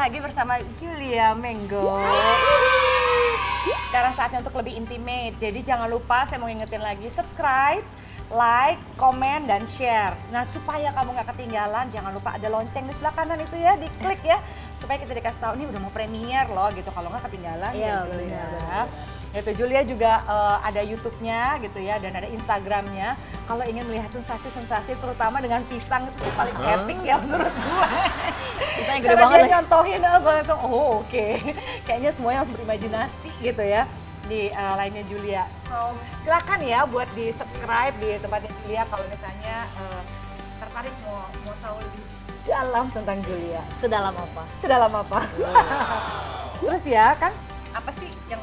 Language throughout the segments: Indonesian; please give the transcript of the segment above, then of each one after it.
lagi bersama Julia Menggo. Sekarang saatnya untuk lebih intimate. Jadi jangan lupa saya mau ingetin lagi subscribe, like, komen, dan share. Nah supaya kamu nggak ketinggalan, jangan lupa ada lonceng di sebelah kanan itu ya, diklik ya. Supaya kita dikasih tahu, ini udah mau premier loh gitu. Kalau nggak ketinggalan Iya, ya Julia. benar, Itu Julia juga eh, ada YouTube-nya gitu ya dan ada Instagramnya. Kalau ingin melihat sensasi-sensasi terutama dengan pisang itu sih paling epic ya menurut gue. Pisangnya gede Karena banget dia nyontohin, oh, gue langsung, oh oke. Kayaknya semuanya harus berimajinasi gitu ya di eh, lainnya Julia. So silakan ya buat di subscribe di tempatnya Julia kalau misalnya eh, tertarik mau mau tahu lebih dalam tentang Julia. Sedalam apa? Sedalam apa? Terus ya kan apa sih yang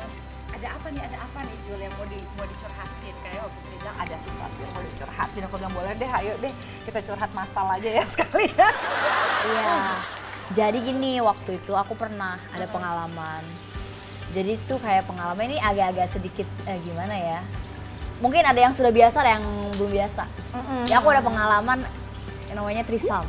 ada apa nih ada apa nih Jul yang mau di mau dicurhatin kayak waktu itu bilang ada sesuatu yang mau dicurhatin aku bilang boleh deh ayo deh kita curhat masalah aja ya sekalian Iya. Jadi gini, waktu itu aku pernah ada pengalaman. Jadi tuh kayak pengalaman ini agak-agak sedikit eh, gimana ya? Mungkin ada yang sudah biasa, ada yang belum biasa. Ya aku ada pengalaman yang namanya trisam.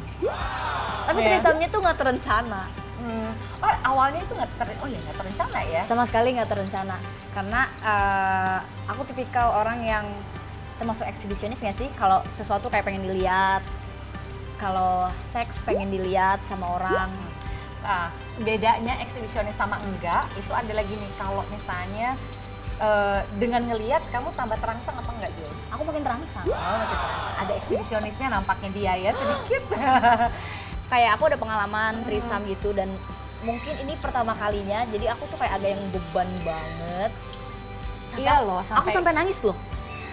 Tapi Iya. trisamnya tuh nggak terencana. Hmm. Oh awalnya itu nggak ter oh ya nggak terencana ya? Sama sekali nggak terencana. Karena eh, aku tipikal orang yang termasuk eksibisionis nggak sih? Kalau sesuatu kayak pengen dilihat, kalau seks pengen dilihat sama orang. Nah bedanya eksibisionis sama enggak itu ada lagi nih kalau misalnya eh, dengan ngelihat kamu tambah terangsang apa enggak Jul? Aku makin terangsang. Oh, gitu. Ada eksibisionisnya nampaknya dia ya sedikit. Kayak aku ada pengalaman trisam gitu dan mungkin ini pertama kalinya. Jadi aku tuh kayak agak yang beban banget. Iya loh, Aku sampai nangis loh.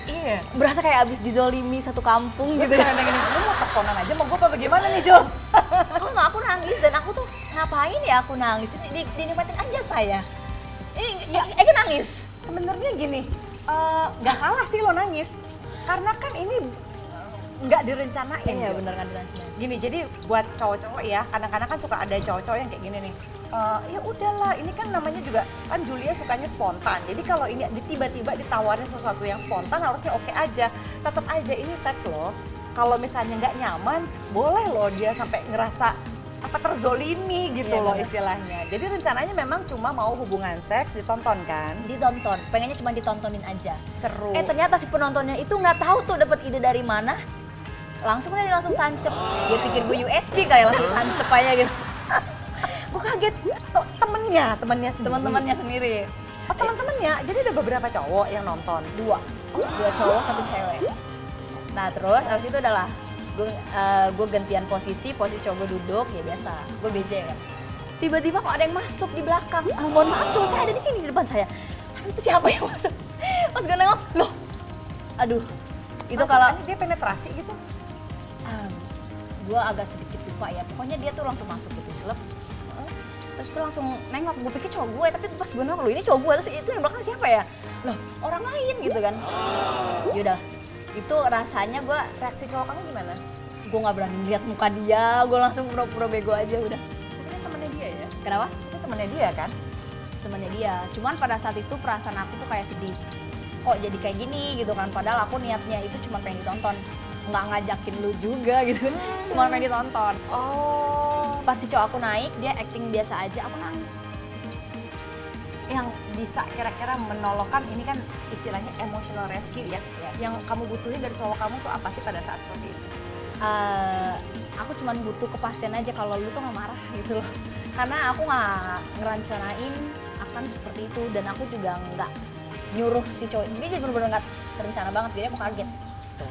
iya. Berasa kayak abis dizolimi satu kampung gitu gitu. ya. Gini, lu mau teleponan aja mau gue apa bagaimana nih Jul? aku nggak aku nangis dan aku tuh ngapain ya aku nangis di, di, dinikmatin aja saya ini ya. aku nangis Sebenarnya gini, eh, nggak salah sih lo nangis. Karena kan ini nggak direncanain. iya Jul. bener kan bener Gini, jadi buat cowok-cowok ya, kadang-kadang kan suka ada cowok-cowok yang kayak gini nih. Eh, ya udahlah, ini kan namanya juga kan Julia sukanya spontan. Jadi kalau ini tiba-tiba ditawarin sesuatu yang spontan harusnya oke aja. Tetap aja ini seks loh. Kalau misalnya nggak nyaman, boleh loh dia sampai ngerasa apa terzolimi gitu Iya, loh bener. istilahnya. Jadi rencananya memang cuma mau hubungan seks ditonton kan. ditonton pengennya cuma ditontonin aja Seru. eh ternyata si penontonnya itu nggak tahu tuh dapat ide dari mana langsung dia langsung tancep. Dia pikir gue USB kayak langsung tancep aja gitu. Gue kaget. Tuh, temennya, temennya sendiri. teman-temannya sendiri. Oh teman-temannya, jadi ada beberapa cowok yang nonton. dua. Dua cowok satu cewek. Nah terus abis itu adalah gue gue gantian posisi posisi cowok gue duduk ya biasa. Gue BJ kan tiba-tiba kok ada yang masuk di belakang. Ah, mohon maaf cowok saya ada di sini di depan saya. Aduh, itu siapa yang masuk? Pas gue nengok loh. Aduh. Itu Masuk kalau aja dia penetrasi gitu. Gue agak sedikit lupa ya. Pokoknya dia tuh langsung masuk gitu selep. Terus gue langsung nengok. Gue pikir cowok gue tapi pas gue nengok lo ini cowok gue terus itu yang belakang siapa ya? Loh orang lain gitu kan. Yaudah itu rasanya gue Reaksi cowok kamu gimana? gue nggak berani lihat muka dia. Gue langsung pura-pura bego aja udah. Ini temennya dia ya? kenapa? Ini temennya dia kan? temannya dia. Cuman pada saat itu perasaan aku tuh kayak sedih. Kok jadi kayak gini gitu kan? Padahal aku niatnya itu cuma pengen ditonton nggak ngajakin lu juga gitu. Cuma pengen ditonton Oh. pas si cowok aku naik dia acting biasa aja aku nangis. Yang bisa kira-kira menolongkan ini kan istilahnya emotional rescue ya. Yang kamu butuhin dari cowok kamu tuh apa sih pada saat seperti itu? Eh, aku cuma butuh kepastian aja kalau lu tuh nggak marah gitu loh. Karena aku nggak ngerancanain akan seperti itu. Dan aku juga nggak nyuruh si cowok dia jadi bener-bener nggak terencana banget. Jadi aku kaget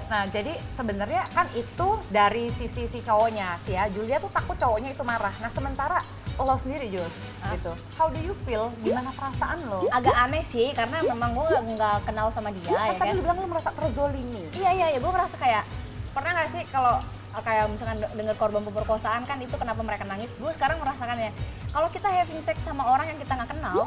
Nah, jadi sebenarnya kan itu dari sisi si cowoknya sih ya. Julia tuh takut cowoknya itu marah. Nah, sementara lo sendiri Jul, Hah? gitu. How do you feel? Gimana perasaan lo? agak aneh sih karena memang gue nggak kenal sama dia Kan ya tadi kan lu bilang lu merasa terzolimi. iya iya iya gue ngerasa kayak pernah nggak sih kalau kayak misalkan de- dengar korban pemerkosaan kan itu kenapa mereka nangis gue sekarang merasakannya kalau kita having sex sama orang yang kita nggak kenal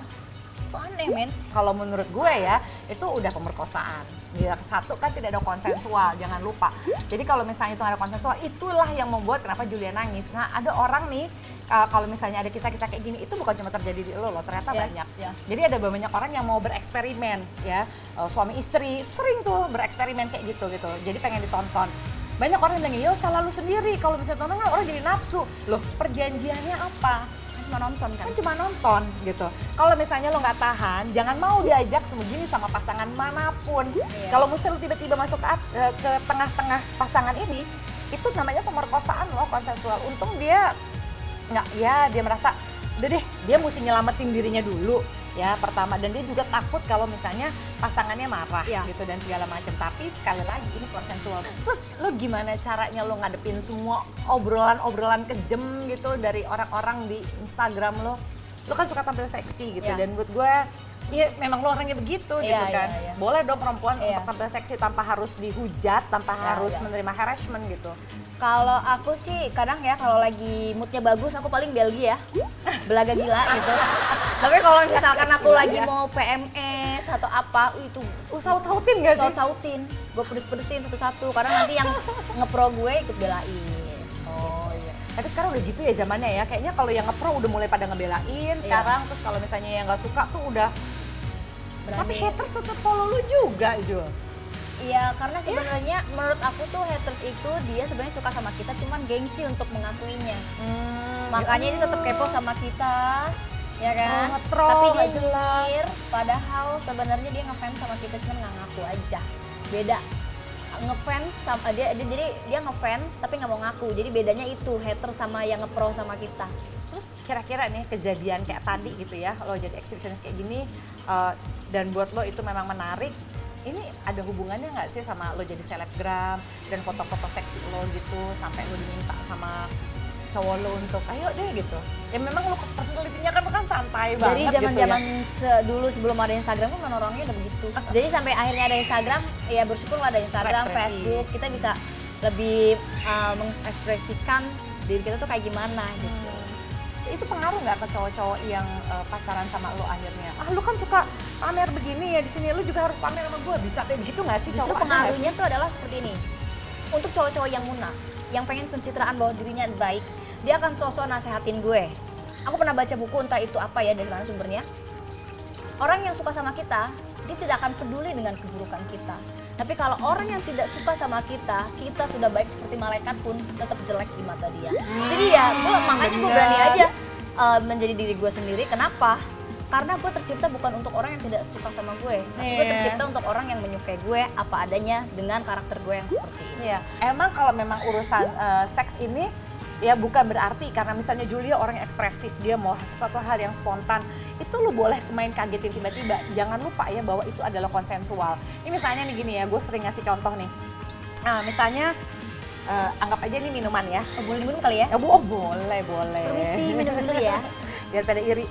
Itu aneh, men. kalau menurut gue ya itu udah pemerkosaan. Ya, satu kan tidak ada konsensual, jangan lupa. Jadi kalau misalnya itu ada konsensual, itulah yang membuat kenapa Julia nangis. Nah ada orang nih uh, kalau misalnya ada kisah-kisah kayak gini, itu bukan cuma terjadi di lo loh, ternyata Ya, banyak. ya. Jadi ada banyak orang yang mau bereksperimen ya, Uh, suami istri sering tuh bereksperimen kayak gitu gitu. Jadi pengen ditonton. Banyak orang yang bilang, yo salah lu sendiri. Kalau misalnya tonton kan orang jadi nafsu. Loh perjanjiannya apa? Cuma nonton kan. kan cuma nonton gitu. Kalau misalnya lo nggak tahan, jangan mau diajak begini sama pasangan mana pun. Iya. Kalau misalnya lo tiba-tiba masuk ke, ke tengah-tengah pasangan ini, itu namanya pemerkosaan loh konsensual. Untung dia nggak, ya dia merasa, udah deh, dia mesti nyelamatin dirinya dulu ya pertama dan dia juga takut kalau misalnya pasangannya marah Iya. gitu dan segala macam tapi sekali lagi ini konsensual terus lo gimana caranya lo ngadepin semua obrolan-obrolan kejem gitu dari orang-orang di Instagram lo lo kan suka tampil seksi gitu Iya. dan buat gue Iya, memang lo orangnya begitu Iya, gitu iya, kan. iya. Boleh dong perempuan Iya. untuk tampil seksi tanpa harus dihujat, tanpa Iya, harus iya. menerima harassment gitu. Kalau aku sih kadang ya kalau lagi moodnya bagus aku paling Belgia, belaga gila gitu. Tapi kalau misalkan aku lagi mau PMS atau apa, uh, itu Usaut-sautin gak sih? saut-sautin, gue pedes-pedesin satu-satu. Karena nanti yang ngepro gue ikut belain. Oh iya. Tapi sekarang udah gitu ya zamannya ya. Kayaknya kalau yang ngepro udah mulai pada ngebelain sekarang. Terus kalau misalnya yang nggak suka tuh udah. Berani. Tapi haters tetap follow lu juga, Jul. Iya, karena sebenarnya menurut aku tuh haters itu dia sebenarnya suka sama kita, cuman gengsi untuk mengakuinya. Hmm, Makanya ya dia tetap kepo sama kita, ya kan? Oh, nge-troll, Tapi dia nyindir, padahal sebenarnya dia ngefans sama kita cuman nggak ngaku aja. Beda. Ngefans sama dia, dia jadi dia ngefans tapi nggak mau ngaku. Jadi bedanya itu hater sama yang ngepro sama kita. Terus kira-kira nih kejadian kayak tadi gitu ya, lo jadi exhibitionist kayak gini eh, dan buat lo itu memang menarik. Ini ada hubungannya nggak sih sama lo jadi selebgram dan foto-foto seksi lo gitu sampai lo diminta sama cowok lo untuk ayo deh gitu. Ya memang lo personalitinya kan kan santai banget Jadi gitu zaman-zaman ya. se- dulu sebelum ada Instagram kan orang-orangnya udah begitu. Jadi sampai akhirnya ada Instagram, ya bersyukur lah ada Instagram. Facebook, kita bisa lebih uh, mengekspresikan diri kita tuh kayak gimana gitu. Itu pengaruh nggak ke cowok-cowok yang eh, pacaran sama lo akhirnya? Ah lu kan suka pamer begini ya di sini, lu juga harus pamer sama gue. Bisa kayak begitu nggak sih Justru pengaruhnya tuh adalah seperti ini. Untuk cowok-cowok yang muna, yang pengen pencitraan bahwa dirinya baik, dia akan sosok nasehatin gue. Aku pernah baca buku entah itu apa ya dari mana sumbernya. Orang yang suka sama kita, dia tidak akan peduli dengan keburukan kita. Tapi kalau orang yang tidak suka sama kita, kita sudah baik seperti malaikat pun tetap jelek di mata dia. Jadi ya, gue makanya gue berani aja uh, menjadi diri gue sendiri. Kenapa? Karena gue tercipta bukan untuk orang yang tidak suka sama gue. Tapi gue Iya. tercipta untuk orang yang menyukai gue apa adanya dengan karakter gue yang seperti ini. Iya, emang kalau memang urusan eh, seks ini ya bukan berarti karena misalnya Julia orang yang ekspresif, dia mau sesuatu hal yang spontan, itu lu boleh main kagetin tiba-tiba. Jangan lupa ya bahwa itu adalah konsensual. Ini misalnya nih gini ya, gue sering ngasih contoh nih. Nah, misalnya eh, anggap aja ini minuman ya. Oh, boleh diminum kali ya? Ya, bu, oh boleh, boleh. Permisi, minum dulu ya. Biar pada iri.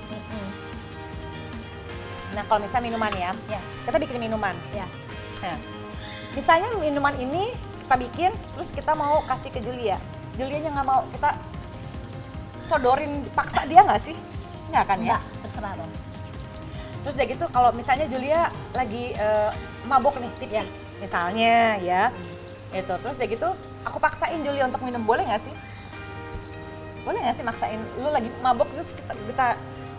Nah, kalau misalnya minuman ya, Ya, kita bikin minuman. ya. Nah, misalnya minuman ini kita bikin, terus kita mau kasih ke Julia. Julianya nggak mau, kita sodorin, paksa dia nggak sih? Nggak kan ya? Enggak, terserah dong. Terus udah gitu, kalau misalnya Julia lagi eh, mabok nih, tipsy, Ya. misalnya ya, itu. Terus udah gitu, aku paksain Julia untuk minum, boleh nggak sih? Boleh nggak sih maksain? Lu lagi mabok terus kita, kita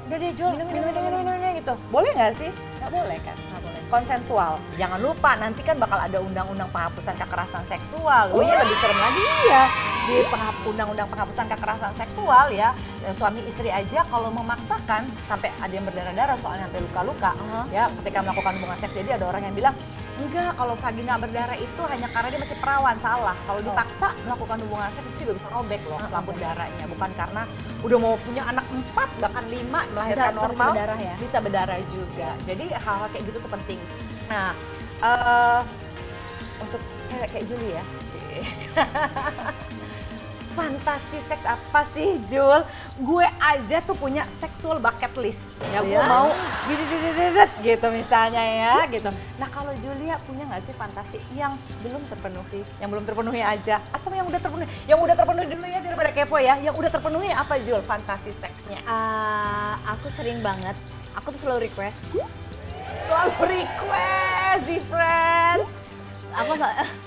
udah deh Jul, minum, minum, minum, minum, minum, minum," gitu. Boleh nggak sih? Nggak boleh kan? Nggak boleh. konsensual. Jangan lupa nanti kan bakal ada undang-undang penghapusan kekerasan seksual. Oh iya lebih serem lagi ya di penghap- undang-undang penghapusan kekerasan seksual ya dan suami istri aja kalau memaksakan sampai ada yang berdarah-darah soalnya sampai luka-luka Aha. ya ketika melakukan hubungan seks jadi ada orang yang bilang enggak kalau vagina berdarah itu hanya karena dia masih perawan salah kalau dipaksa melakukan hubungan seks itu juga bisa robek loh Ah, selaput darahnya bukan karena udah mau punya anak empat bahkan lima melahirkan Bisa- bisa normal berdarah ya? bisa berdarah juga. Jadi hal-hal kayak gitu tuh penting. Nah, eh, untuk cewek kayak Juli ya. fantasi seks apa sih Jul? Gue aja tuh punya sexual bucket list. Ya gue Ya. mau didididididit gitu misalnya ya gitu. Nah kalau Julia punya nggak sih fantasi yang belum terpenuhi? Yang belum terpenuhi aja? Atau yang udah terpenuhi? Yang udah terpenuhi dulu ya daripada kepo ya. Yang udah terpenuhi apa Jul fantasi seksnya? Ah, aku sering banget aku tuh selalu request. Selalu request sih friends. Aku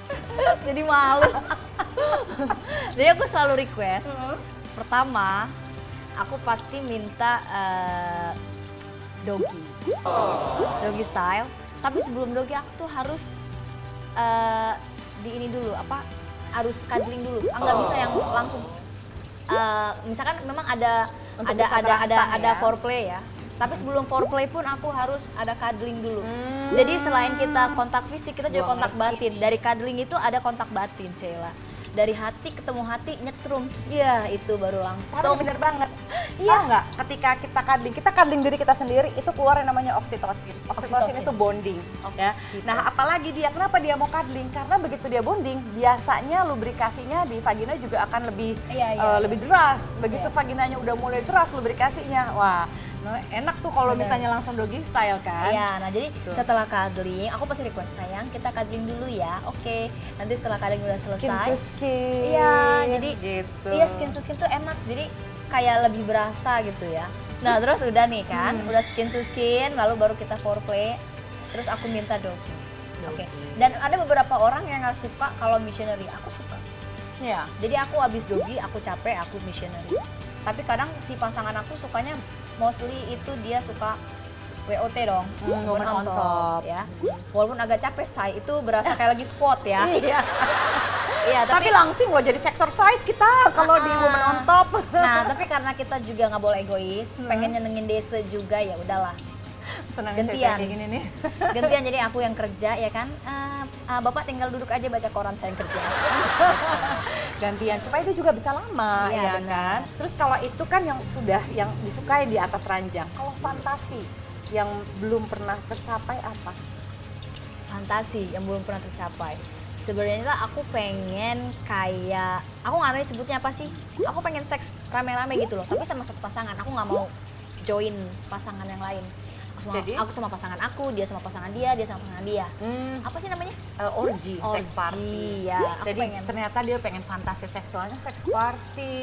jadi malu. jadi aku selalu request. Pertama, aku pasti minta eh, doggy. Doggy style. Tapi sebelum doggy aku tuh harus eh, di ini dulu apa? Harus cuddling dulu. Ah, nggak bisa yang langsung eh, misalkan memang ada Untuk ada ada ada merangsang ada ya. foreplay ya. Tapi sebelum foreplay pun aku harus ada cuddling dulu. Hmm. Jadi selain kita kontak fisik, kita juga kontak batin. Dari cuddling itu ada kontak batin, Sheila. Dari hati ketemu hati nyetrum. Iya, itu baru Tapi langsung. bener banget. Iya. Iya nggak? Ketika kita cuddling, kita cuddling diri kita sendiri, itu keluar yang namanya oksitosin. Oksitosin, Oksitosin. itu bonding. Ya. Oksitosin. Nah, apalagi dia, kenapa dia mau cuddling? Karena begitu dia bonding, biasanya lubrikasinya di vagina juga akan lebih Iya, iya, iya. lebih deras. Begitu Iya. vaginanya udah mulai deras lubrikasinya, wah, nah, enak tuh kalau misalnya langsung doggy style kan? Iya, nah jadi Betul. setelah cuddling, aku pasti request sayang kita cuddling dulu ya. Oke, nanti setelah cuddling udah selesai. Skin to skin. Iya, jadi gitu. iya skin to skin tuh enak. Jadi kayak lebih berasa gitu ya. Nah, terus udah nih kan, Hmm. udah skin to skin, lalu baru kita foreplay. Terus aku minta doggy. Oke. Dan ada beberapa orang yang nggak suka kalau missionary. Aku suka. Iya. Jadi aku habis doggy, aku capek, aku missionary. Tapi kadang si pasangan aku sukanya mostly itu dia suka WOT dong, Hmm, woman on top. ya. Walaupun agak capek say, itu berasa kayak lagi squat ya. Iya. Iya, Tapi, tapi, langsing loh jadi exercise kita kalau di Ah. woman on top. nah tapi karena kita juga nggak boleh egois, Hmm. pengen nyenengin dese juga ya udahlah. Senang Gantian. kayak gini nih. Gantian jadi aku yang kerja ya kan. Ah, ah, Bapak tinggal duduk aja baca koran saya yang kerja. Gantian supaya dia juga bisa lama Iya, ya benar. kan. Terus kalau itu kan yang sudah yang disukai di atas ranjang. Kalau fantasi yang belum pernah tercapai apa? fantasi yang belum pernah tercapai. Sebenarnya tuh aku pengen kayak aku nggak tahu sebutnya apa sih. Aku pengen seks rame-rame gitu loh, tapi sama satu pasangan. Aku nggak mau join pasangan yang lain. Aku sama Jadi? aku sama pasangan aku, dia sama pasangan dia, dia sama pasangan dia. Hmm, Apa sih namanya? eh, orgy, sex Orgy, party. ya, aku Jadi pengen. ternyata dia pengen fantasi seksualnya sex party.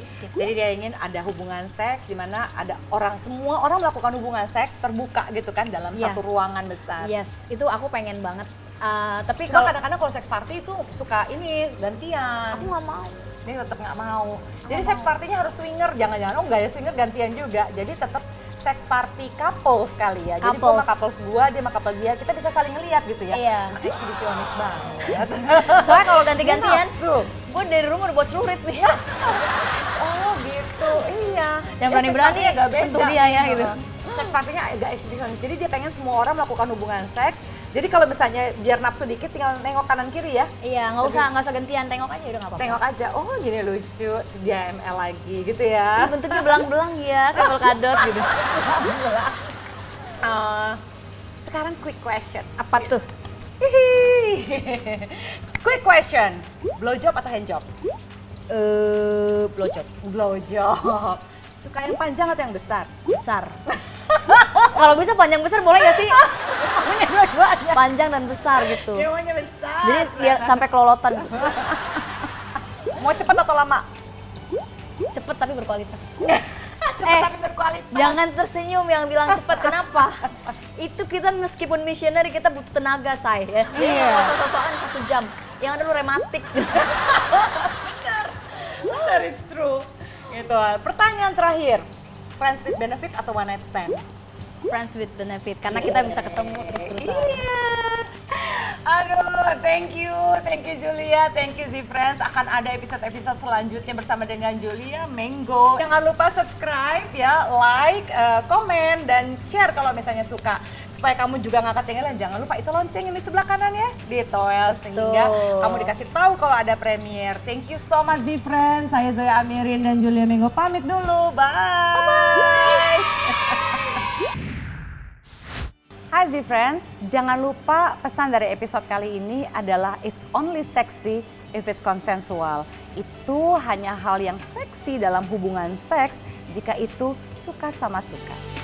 Gitu. Jadi dia ingin ada hubungan seks di mana ada orang semua orang melakukan hubungan seks terbuka gitu kan dalam Iya. satu ruangan besar. Yes, itu aku pengen banget. Eh, tapi Cuma kalau kadang-kadang kalau sex party itu suka ini gantian. aku nggak mau. Dia tetap nggak mau. Jadi sex partinya harus swinger, jangan-jangan oh nggak ya swinger gantian juga. Jadi tetap sex party couple sekali ya. Jadi gue sama Couples. couples gue, dia sama couple dia, kita bisa saling ngeliat gitu ya. Iya. Nah, eksibisionis banget. Soalnya kalau ganti-gantian, gue dari rumah udah buat celurit nih. Oh gitu, iya. Yang Ya, berani-berani agak sentuh dia ya, gitu. Sex partinya agak eksibisionis. Jadi dia pengen semua orang melakukan hubungan seks. Jadi kalau misalnya biar nafsu dikit tinggal nengok kanan kiri ya. Iya, nggak usah nggak usah gantian, tengok aja udah nggak apa-apa. Tengok aja, oh gini lucu, terus dia ML lagi gitu ya. bentuknya belang-belang ya, kabel kadot gitu. Eh, sekarang quick question. Apa tuh? Hihi. quick question. Blowjob atau handjob? Eh, blowjob Blowjob. Suka yang panjang atau yang besar? besar. Kalau bisa panjang besar boleh gak sih? Punya dua-duanya. Panjang dan besar gitu. Semuanya besar. Jadi biar sampai kelolotan. Mau cepat atau lama? Cepet tapi berkualitas. cepat Eh, tapi berkualitas. Jangan tersenyum yang bilang cepet. Kenapa? Itu kita meskipun missionary kita butuh tenaga, say. Ya. Jadi Iya. nggak usah sosokan satu jam. Yang ada lu rematik. Benar, it's true. Gitu. Pertanyaan terakhir. Friends with benefit atau one night stand? Friends with benefit. Karena kita bisa ketemu terus-terusan. Iya. Aduh, thank you, thank you Julia, thank you Z-Friends. Akan ada episode-episode selanjutnya bersama dengan Julia Menggo. Jangan lupa subscribe ya, like, komen, dan share kalau misalnya suka. Supaya kamu juga nggak ketinggalan, jangan lupa itu lonceng yang di sebelah kanan ya, di toel. Sehingga Betul. kamu dikasih tahu kalau ada premiere. Thank you so much Z-Friends. Saya Zoya Amirin dan Julia Menggo pamit dulu. Bye. Bye. Hai Z Friends, jangan lupa pesan dari episode kali ini adalah it's only sexy if it's consensual. Itu hanya hal yang seksi dalam hubungan seks jika itu suka sama suka.